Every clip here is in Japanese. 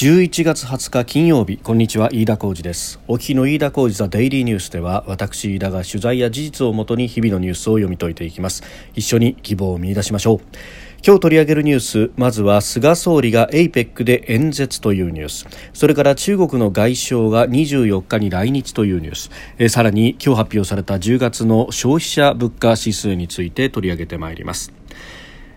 11月20日金曜日こんにちは飯田浩二です。お聞きの飯田浩二ザデイリーニュースでは私飯田が取材や事実をもとに日々のニュースを読み解いていきます。一緒に希望を見出しましょう。今日取り上げるニュースまずは菅総理が APEC で演説というニュース。それから中国の外相が24日に来日というニュース。えさらに今日発表された10月の消費者物価指数について取り上げてまいります。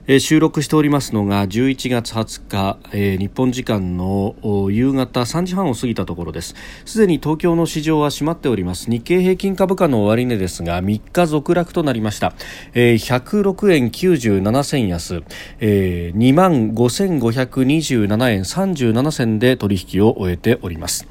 えー、収録しておりますのが11月20日、えー、日本時間の夕方3時半を過ぎたところです。すでに東京の市場は閉まっております。日経平均株価の終値ですが3日続落となりました、えー、106円97銭安、えー、2万5527円37銭で取引を終えております。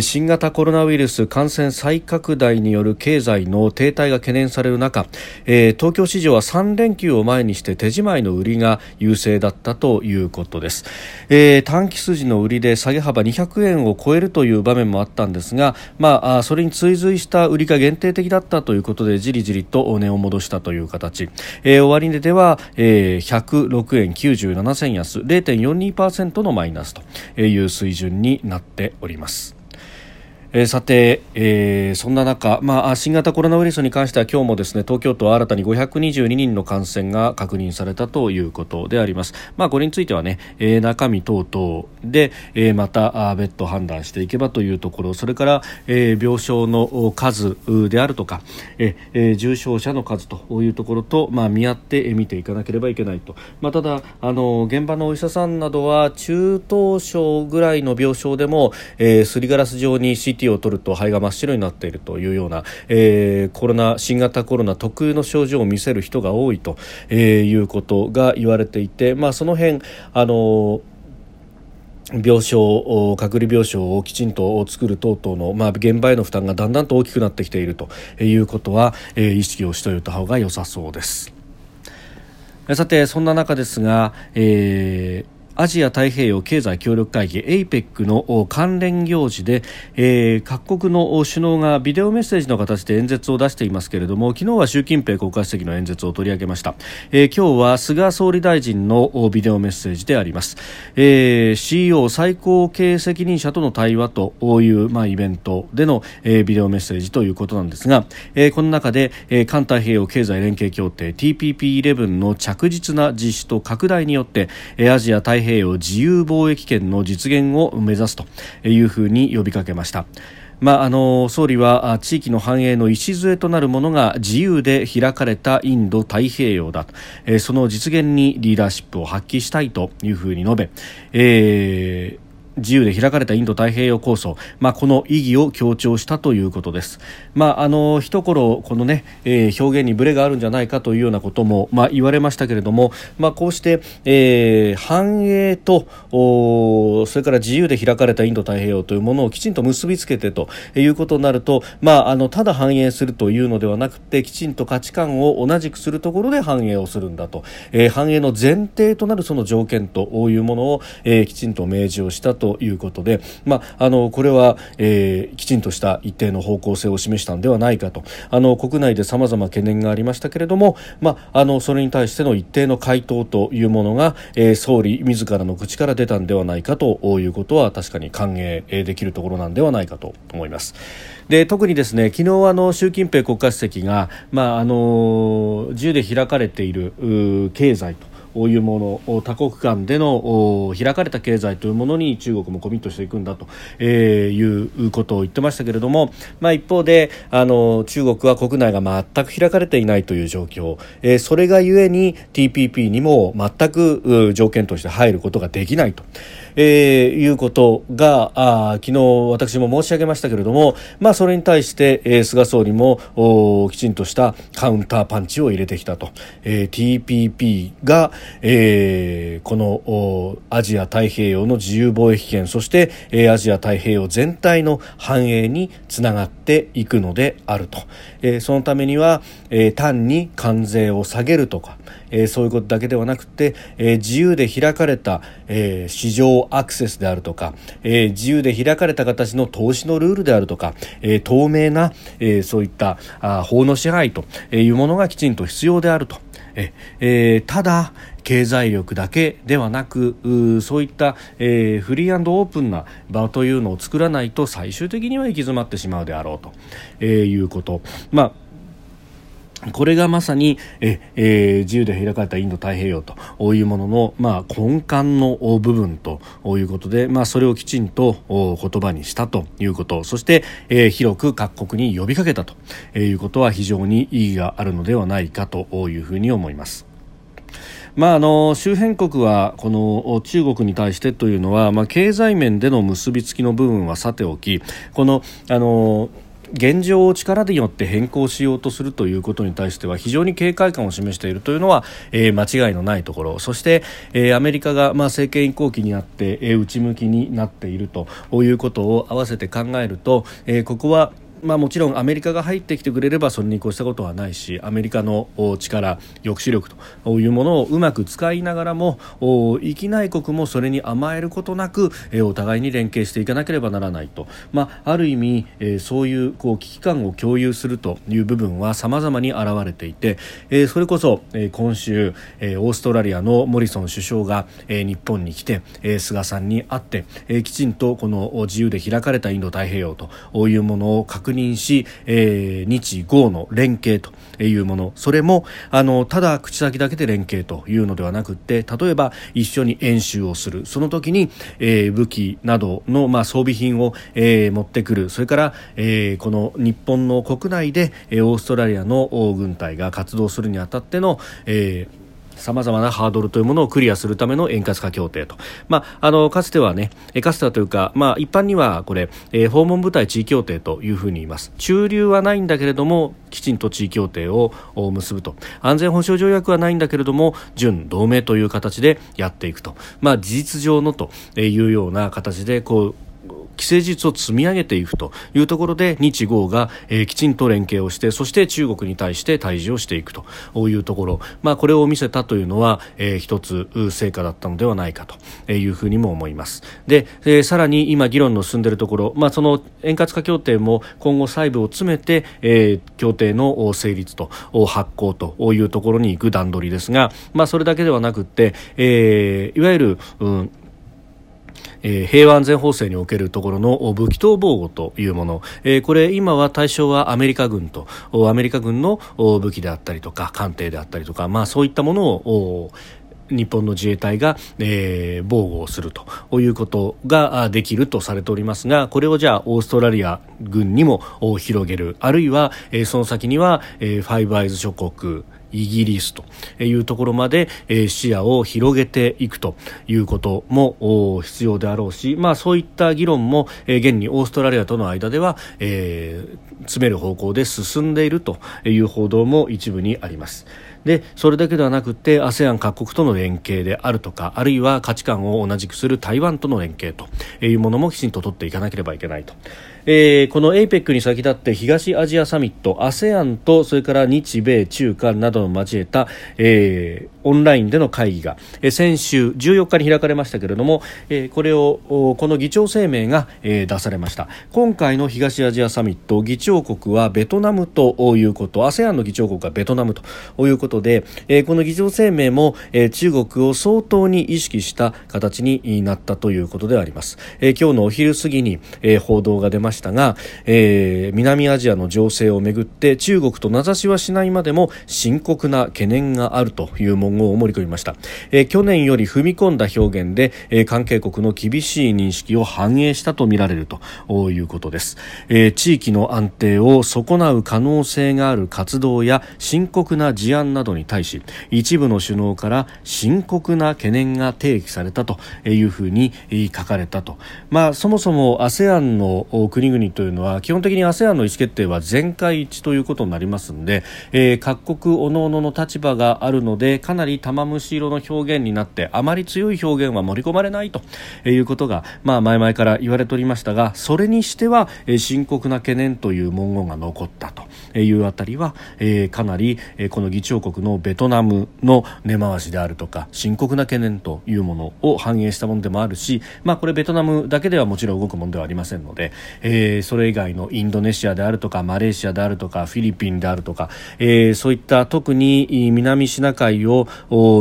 新型コロナウイルス感染再拡大による経済の停滞が懸念される中、えー、東京市場は3連休を前にして手仕舞いの売りが優勢だったということです、えー、短期筋の売りで下げ幅200円を超えるという場面もあったんですが、まあ、それに追随した売りが限定的だったということでじりじりと値を戻したという形、えー、終値では、えー、106円97銭安0.42%のマイナスという水準になっております。えー、さて、えー、そんな中、まあ、新型コロナウイルスに関しては今日もですね東京都は新たに522人の感染が確認されたということであります。まあ、これについてはね、えー、中身等々で、えー、また別途判断していけばというところそれから、えー、病床の数であるとか、えー、重症者の数というところと、まあ、見合って見ていかなければいけないと、まあ、ただあの現場のお医者さんなどは中等症ぐらいの病床でも、えー、すりガラス状に CT を取ると肺が真っ白になっているというような、えー、コロナ新型コロナ特有の症状を見せる人が多いと、えー、いうことが言われていて、まあ、その辺あの病床、隔離病床をきちんと作る等々の、まあ、現場への負担がだんだんと大きくなってきているということは、えー、意識をしておいた方が良さそうです。さて、そんな中ですが、えーアジア太平洋経済協力会議 APEC の関連行事で、えー、各国の首脳がビデオメッセージの形で演説を出していますけれども昨日は習近平国家主席の演説を取り上げました、えー、今日は菅総理大臣のビデオメッセージであります、えー、CEO 最高経営責任者との対話という、まあ、イベントでの、えー、ビデオメッセージということなんですが、えー、この中で、えー、環太平洋経済連携協定 TPP11 の着実な実施と拡大によって、えー、アジア太平洋平洋自由貿易圏の実現を目指すというふうに呼びかけました。まあ、あの総理は地域の繁栄の礎となるものが自由で開かれたインド太平洋だと、その実現にリーダーシップを発揮したいというふうに述べ、えー自由で開かれたインド太平洋構想、まあ、この意義を強調したということです。まあ、あの一頃このね、えー、表現にブレがあるんじゃないかというようなことも、まあ、言われましたけれども、まあ、こうして、えー、繁栄とそれから自由で開かれたインド太平洋というものをきちんと結びつけてということになると、まあ、あのただ繁栄するというのではなくてきちんと価値観を同じくするところで繁栄をするんだと、えー、繁栄の前提となるその条件というものを、えー、きちんと明示をしたとということで、まあ、あのこれは、えー、きちんとした一定の方向性を示したのではないかとあの国内でさまざま懸念がありましたけれども、まあ、あのそれに対しての一定の回答というものが、えー、総理自らの口から出たんではないかということは確かに歓迎できるところなんではないかと思います。で特にですね昨日あの習近平国家主席が、まあ、あの自由で開かれている経済というもの多国間での開かれた経済というものに中国もコミットしていくんだと、えいうことを言ってましたけれども、まあ、一方であの中国は国内が全く開かれていないという状況、えそれがゆえに TPP にも全く条件として入ることができないと。えー、いうことがあ昨日私も申し上げましたけれども、まあ、それに対して、えー、菅総理もきちんとしたカウンターパンチを入れてきたと、えー、TPP が、えー、このアジア太平洋の自由貿易圏そして、えー、アジア太平洋全体の繁栄につながってていくのであると、えー、そのためには、えー、単に関税を下げるとか、えー、そういうことだけではなくて、え、自由で開かれた、え、市場アクセスであるとか、え、自由で開かれた形の投資のルールであるとか、え、透明な、え、そういったあ法の支配というものがきちんと必要であると。ええー、ただ経済力だけではなくそういった、えー、フリーオープンな場というのを作らないと最終的には行き詰まってしまうであろうと、えー、いうこと。まあこれがまさにえ、えー、自由で開かれたインド太平洋というものの、まあ、根幹の部分ということで、まあ、それをきちんと言葉にしたということそして、えー、広く各国に呼びかけたということは非常に意義があるのではないかというふうに思います。まあ、あの周辺国はこの中国に対してというのは、まあ、経済面での結びつきの部分はさておきこのあの現状を力によって変更しようとするということに対しては非常に警戒感を示しているというのは、えー、間違いのないところ。そして、えー、アメリカが、まあ、政権移行期になって、えー、内向きになっているということを合わせて考えると、えー、ここはまあ、もちろんアメリカが入ってきてくれればそれに越したことはないしアメリカの力、抑止力というものをうまく使いながらも域内国もそれに甘えることなくお互いに連携していかなければならないと、まあ、ある意味そういうこう危機感を共有するという部分は様々に現れていてそれこそ今週オーストラリアのモリソン首相が日本に来て菅さんに会ってきちんとこの自由で開かれたインド太平洋というものを確認し、えー、日豪の連携というもの。それもあのただ口先だけで連携というのではなくて例えば一緒に演習をする。その時に、えー、武器などの、まあ、装備品を、えー、持ってくる。それから、えー、この日本の国内で、えー、オーストラリアの軍隊が活動するにあたっての、えーさまざまなハードルというものをクリアするための円滑化協定と、まあ、あのかつてはねかつてはというか、まあ、一般にはこれ、えー、訪問部隊地位協定というふうに言います。中流はないんだけれどもきちんと地位協定を結ぶと。安全保障条約はないんだけれども準同盟という形でやっていくと、まあ、事実上のというような形でこう既成事実を積み上げていくというところで日豪が、えー、きちんと連携をしてそして中国に対して対峙をしていくと。いうところ、まあ、これを見せたというのは、えー、一つ成果だったのではないかというふうにも思います。で、えー、さらに今議論の進んでいるところ、まあ、その円滑化協定も今後細部を詰めて、えー、協定の成立と発行というところに行く段取りですが、まあ、それだけではなくて、えー、いわゆる、うんえー、平和安全法制におけるところの武器等防護というもの、えー、これ今は対象はアメリカ軍と。アメリカ軍の武器であったりとか艦艇であったりとか、まあ、そういったものを日本の自衛隊が、えー、防護をするということができるとされておりますがこれをじゃあオーストラリア軍にも広げる。あるいは、えー、その先には、えー、ファイブアイズ諸国イギリスというところまで、視野を広げていくということも必要であろうし、まあ、そういった議論も、現にオーストラリアとの間では、えー、詰める方向で進んでいるという報道も一部にあります。でそれだけではなくて ASEAN 各国との連携であるとかあるいは価値観を同じくする台湾との連携というものもきちんと取っていかなければいけないと。えー、この APEC に先立って東アジアサミット ASEAN とそれから日米中韓などを交えた、えー、オンラインでの会議が、えー、先週14日に開かれましたけれども、えー、これをこの議長声明が、えー、出されました今回の東アジアサミット議長国はベトナムということ ASEAN の議長国はベトナムということで、えー、この議長声明も、えー、中国を相当に意識した形になったということであります、えー、今日のお昼過ぎに、えー、報道が出ましたが、えー、南アジアの情勢をめぐって中国と名指しはしないまでも深刻な懸念があるという文言を盛り込みました、えー、去年より踏み込んだ表現で、えー、関係国の厳しい認識を反映したとみられるということです、えー、地域の安定を損なう可能性がある活動や深刻な事案などに対し一部の首脳から深刻な懸念が提起されたというふうに書かれたと、まあ、そもそも ASEAN の国々というのは基本的に ASEAN の意思決定は全会一致ということになりますので、えー、各国各々の立場があるのでかなり玉虫色の表現になってあまり強い表現は盛り込まれないということが、まあ、前々から言われておりましたがそれにしては、深刻な懸念という文言が残ったと。いうあたりは、えー、かなり、えー、この議長国のベトナムの根回しであるとか深刻な懸念というものを反映したものでもあるし、まあ、これベトナムだけではもちろん動くものではありませんので、えー、それ以外のインドネシアであるとかマレーシアであるとかフィリピンであるとか、えー、そういった特に南シナ海を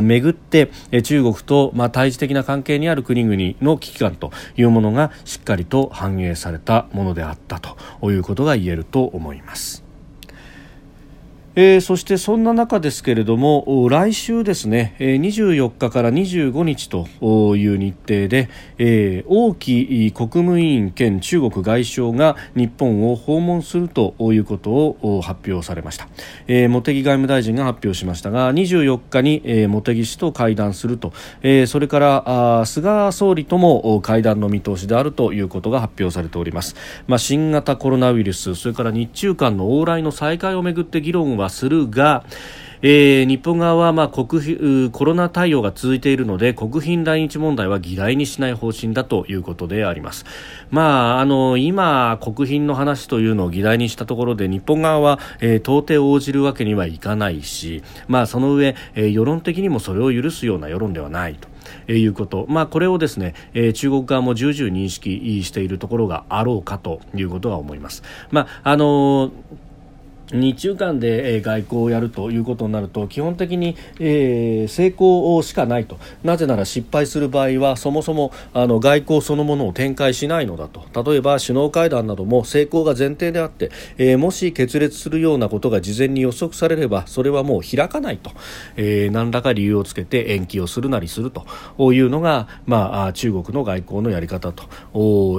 めぐって中国と、まあ、対峙的な関係にある国々の危機感というものがしっかりと反映されたものであったということが言えると思います。えー、そしてそんな中ですけれども来週ですね24日から25日という日程で、えー、王毅国務委員兼中国外相が日本を訪問するということを発表されました、えー、茂木外務大臣が発表しましたが24日に、えー、茂木氏と会談すると、えー、それからあ菅総理とも会談の見通しであるということが発表されております、まあ、新型コロナウイルスそれから日中間の往来の再開をめぐって議論ははするが、えー、日本側はまあ国コロナ対応が続いているので国賓来日問題は議題にしない方針だということであります。まあ、あの今、国賓の話というのを議題にしたところで日本側は、えー、到底応じるわけにはいかないし、まあ、その上、えー、世論的にもそれを許すような世論ではないと。え、いうこと、まあ、これをですね、えー、中国側も重々認識しているところがあろうかということは思います。まああのー日中間で外交をやるということになると基本的に、えー、成功しかないと。なぜなら失敗する場合はそもそもあの外交そのものを展開しないのだと。例えば首脳会談なども成功が前提であって、えー、もし決裂するようなことが事前に予測されればそれはもう開かないと、えー、何らか理由をつけて延期をするなりすると。いうのが、まあ、中国の外交のやり方と。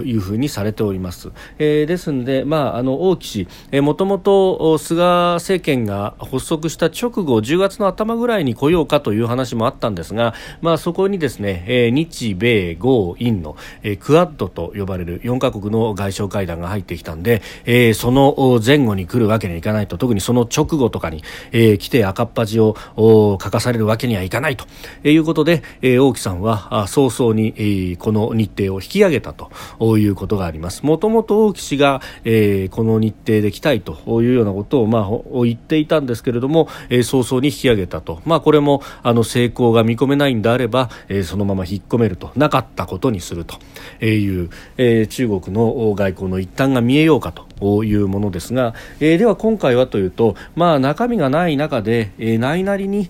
いうふうにされております。えー、ですので、まあ、あの王毅氏、えー、もともと菅政権が発足した直後10月の頭ぐらいに来ようかという話もあったんですが、まあ、そこにですね、えー、日米豪印の、えー、クアッドと呼ばれる4カ国の外相会談が入ってきたんで、えー、その前後に来るわけにはいかないと特にその直後とかに、えー、来て赤っ端を書かされるわけにはいかないということで、えー、王毅さんは早々に、えー、この日程を引き上げたということがあります。もともと王毅氏が、えー、この日程で来たいというようなことを、まあ、言っていたんですけれども、えー、早々に引き上げたと、まあ、これもあの成功が見込めないんであれば、えー、そのまま引っ込めると。なかったことにすると。いう、えー、中国の外交の一端が見えようかと。いうものですが、えー、では今回はというと、まあ、中身がない中で、えー、ないなりに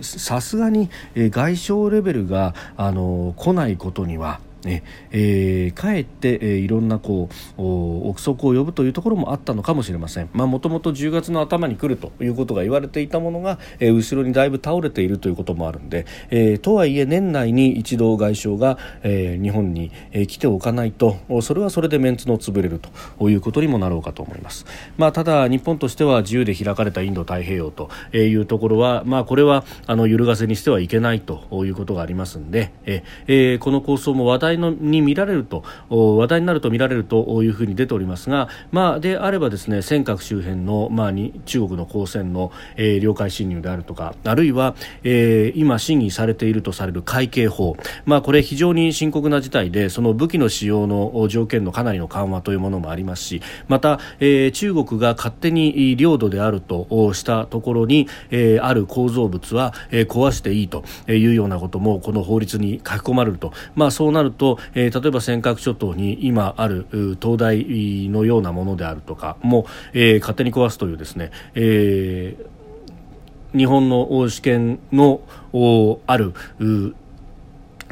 さすがに、え、外相レベルがあの来ないことにはねえー、かえって、えー、いろんなこう憶測を呼ぶというところもあったのかもしれません。もともと10月の頭に来るということが言われていたものが、えー、後ろにだいぶ倒れているということもあるので、えー、とはいえ年内に一度外相が、えー、日本に、えー、来ておかないとそれはそれでメンツの潰れるということにもなろうかと思います、まあ、ただ日本としては自由で開かれたインド太平洋というところは、まあ、これはあの揺るがせにしてはいけないということがありますので、えー、この構想も話題題のに見られると話題になると見られるというふうに出ておりますが、まあ、であればですね尖閣周辺の、まあ、に中国の公船の、えー、領海侵入であるとかあるいは、えー、今審議されているとされる海警法、まあ、これ非常に深刻な事態でその武器の使用の条件のかなりの緩和というものもありますしまた、えー、中国が勝手に領土であるとしたところに、えー、ある構造物は、えー、壊していいというようなこともこの法律に書き込まれると、まあ、そうなると、えー、例えば尖閣諸島に今ある灯台のようなものであるとかも、えー、勝手に壊すというですね、えー、日本の主権のある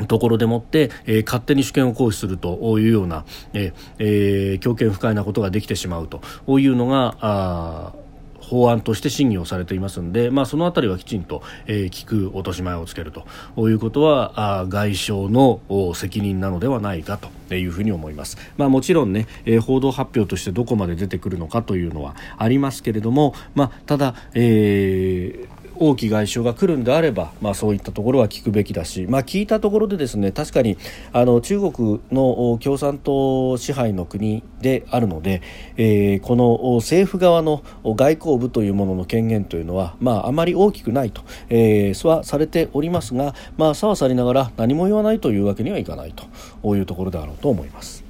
ところでもって、えー、勝手に主権を行使するというような、えー、強権不快なことができてしまうというのが法案として審議をされていますので、まあ、そのあたりはきちんと、えー、聞く落とし前をつけるということはあ外相の責任なのではないかというふうに思います、まあ、もちろんね、えー、報道発表としてどこまで出てくるのかというのはありますけれども、まあ、ただ、えー王毅外相が来るんであれば、まあ、そういったところは聞くべきだし、まあ、聞いたところでですね確かにあの中国の共産党支配の国であるので、えー、この政府側の外交部というものの権限というのは、まあ、あまり大きくないと、えー、はされておりますが、まあ、さはさりながら何も言わないというわけにはいかないというところであろうと思います。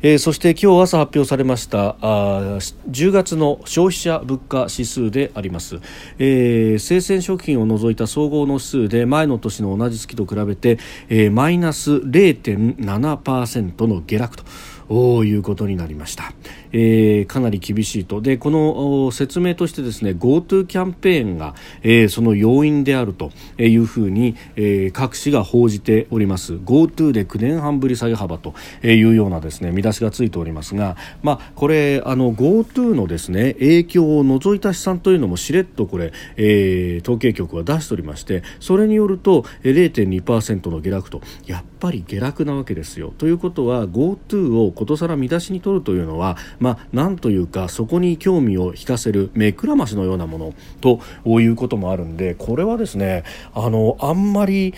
えー、そして今日朝発表されましたあ10月の消費者物価指数であります、えー、生鮮食品を除いた総合の指数で前の年の同じ月と比べて、えー、マイナス0.7%の下落ということになりました、えー、かなり厳しいとでこの説明としてですね GoTo キャンペーンが、えー、その要因であるというふうに、えー、各紙が報じております GoTo で9年半ぶり下げ幅というようなですね見出しがついておりますが、まあ、これ GoTo のですね影響を除いた試算というのもしれっとこれ、えー、統計局は出しておりましてそれによると0.2%の下落とやっぱり下落なわけですよ。ということは GoTo をことさら見出しに取るというのは、まあ、なんというかそこに興味を引かせる目くらましのようなものということもあるんでこれはですねあのあんまり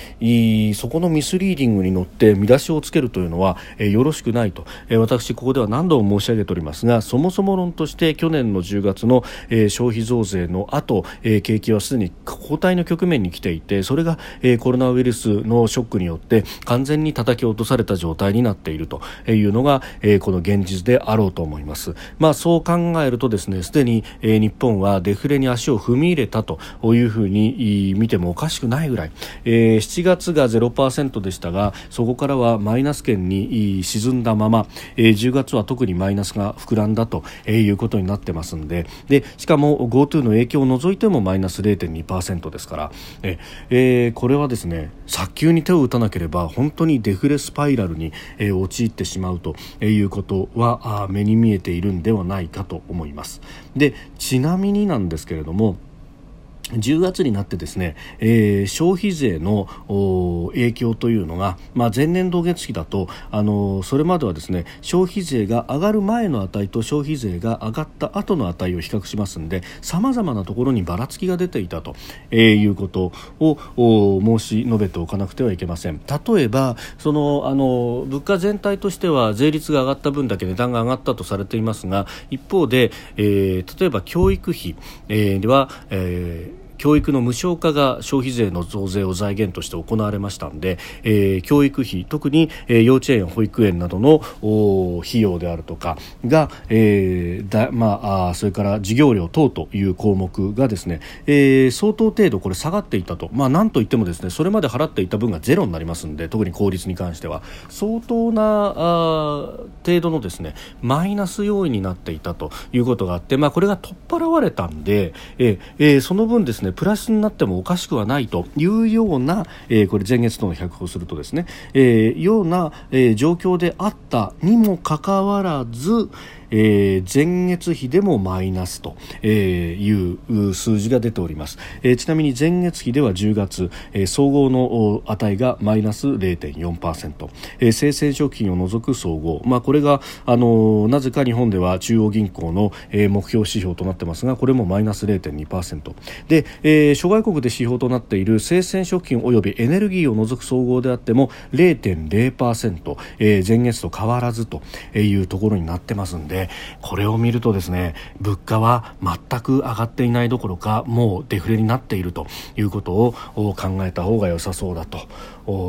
そこのミスリーディングに乗って見出しをつけるというのは、え、よろしくないと、えー、私ここでは何度も申し上げておりますがそもそも論として去年の10月の、えー、消費増税の後、えー、景気はすでに後退の局面に来ていてそれが、えー、コロナウイルスのショックによって完全に叩き落とされた状態になっているというのが、えー、この現実であろうと思います。まあ、そう考えるとですねすでに、えー、日本はデフレに足を踏み入れたというふうに見てもおかしくないぐらい、えー、7月が0%でしたがそこからはマイナス圏に沈んだまま、えー、10月は特にマイナスが膨らんだということになってますんで。でしかも GoTo の影響を除いてもマイナス0.2%ですから。え、えー、これはですね早急に手を打たなければ本当にデフレスパイラルに、えー、陥ってしまうということは目に見えているんではないかと思います。でちなみになんですけれども10月になってですね、えー、消費税の影響というのが、まあ、前年同月比だと、あのそれまではですね消費税が上がる前の値と消費税が上がった後の値を比較しますのでさまざまなところにばらつきが出ていたと、えー、いうことを申し述べておかなくてはいけません。例えばそのあの物価全体としては税率が上がった分だけ値段が上がったとされていますが一方で、えー、例えば教育費、えー、では、えー教育の無償化が消費税の増税を財源として行われましたので、えー、教育費特に、えー、幼稚園保育園などの費用であるとかが、えーだまあ、あそれから授業料等という項目がですね、えー、相当程度これ下がっていたと、まあ、なんといってもですねそれまで払っていた分がゼロになりますので特に公立に関しては。相当なあ程度のですねマイナス要因になっていたということがあって、まあ、これが取っ払われたんで、えーえー、その分ですねプラスになってもおかしくはないというような、えー、これ前月との比較をするとですね、えー、ような、えー、状況であったにもかかわらず、えー、前月比でもマイナスという数字が出ております、えー、ちなみに前月比では10月、えー、総合の値がマイナス0.4%、えー、生鮮食品を除く総合、まあ、これが、あのー、なぜか日本では中央銀行の、えー、目標指標となってますがこれもマイナス0.2%で、えー、諸外国で指標となっている生鮮食品及びエネルギーを除く総合であっても0.0%、えー、前月と変わらずというところになってますんでこれを見るとですね物価は全く上がっていないどころかもうデフレになっているということを考えた方が良さそうだと。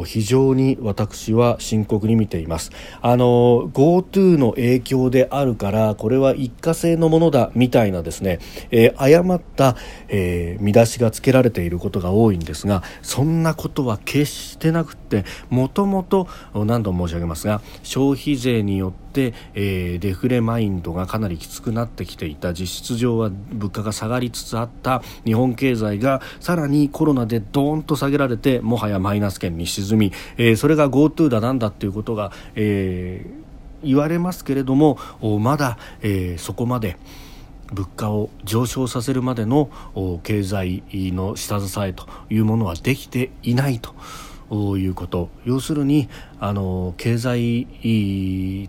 非常に私は深刻に見ています。あの GoTo の影響であるからこれは一過性のものだみたいなですね、えー、誤った、えー、見出しがつけられていることが多いんですがそんなことは決してなくてもともと何度も申し上げますが消費税によって、えー、デフレマインドがかなりきつくなってきていた。実質上は物価が下がりつつあった。日本経済がさらにコロナでドーンと下げられてもはやマイナス圏に沈み、えー、それが GoTo だなんだということが、えー、言われますけれどもまだ、えー、そこまで物価を上昇させるまでの経済の下支えというものはできていないということ。要するにあの経済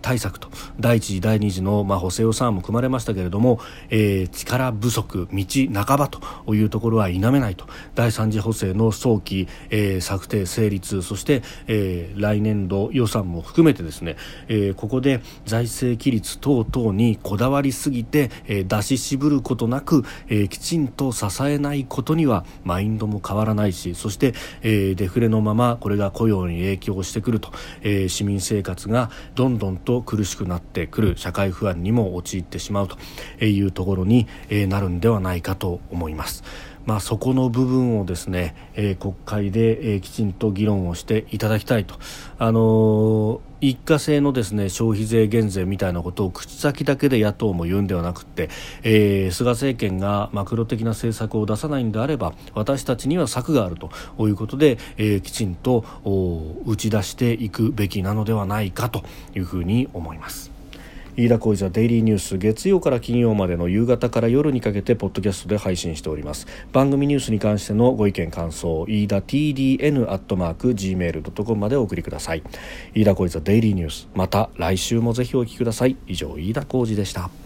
対策と第一次第二次の、まあ、補正予算も組まれましたけれども、えー、力不足道半ばというところは否めないと。第三次補正の早期、えー、策定成立そして、えー、来年度予算も含めてですね、えー、ここで財政規律等々にこだわりすぎて、えー、出し渋ることなく、えー、きちんと支えないことにはマインドも変わらないしそして、えー、デフレのままこれが雇用に影響してくると。えー、市民生活がどんどんと苦しくなってくる社会不安にも陥ってしまうというところに、なるんではないかと思います。まあ、そこの部分をですね、えー、国会で、えー、きちんと議論をしていただきたいと。あのー一過性のですね消費税減税みたいなことを口先だけで野党も言うんではなくて、えー、菅政権がマクロ的な政策を出さないんであれば私たちには策があるということで、えー、きちんと打ち出していくべきなのではないかというふうに思います。飯田浩司はデイリーニュース月曜から金曜までの夕方から夜にかけてポッドキャストで配信しております。番組ニュースに関してのご意見感想飯田 TDN アットマーク Gmail.com までお送りください。飯田浩司はデイリーニュース。また来週もぜひお聞きください。以上飯田浩司でした。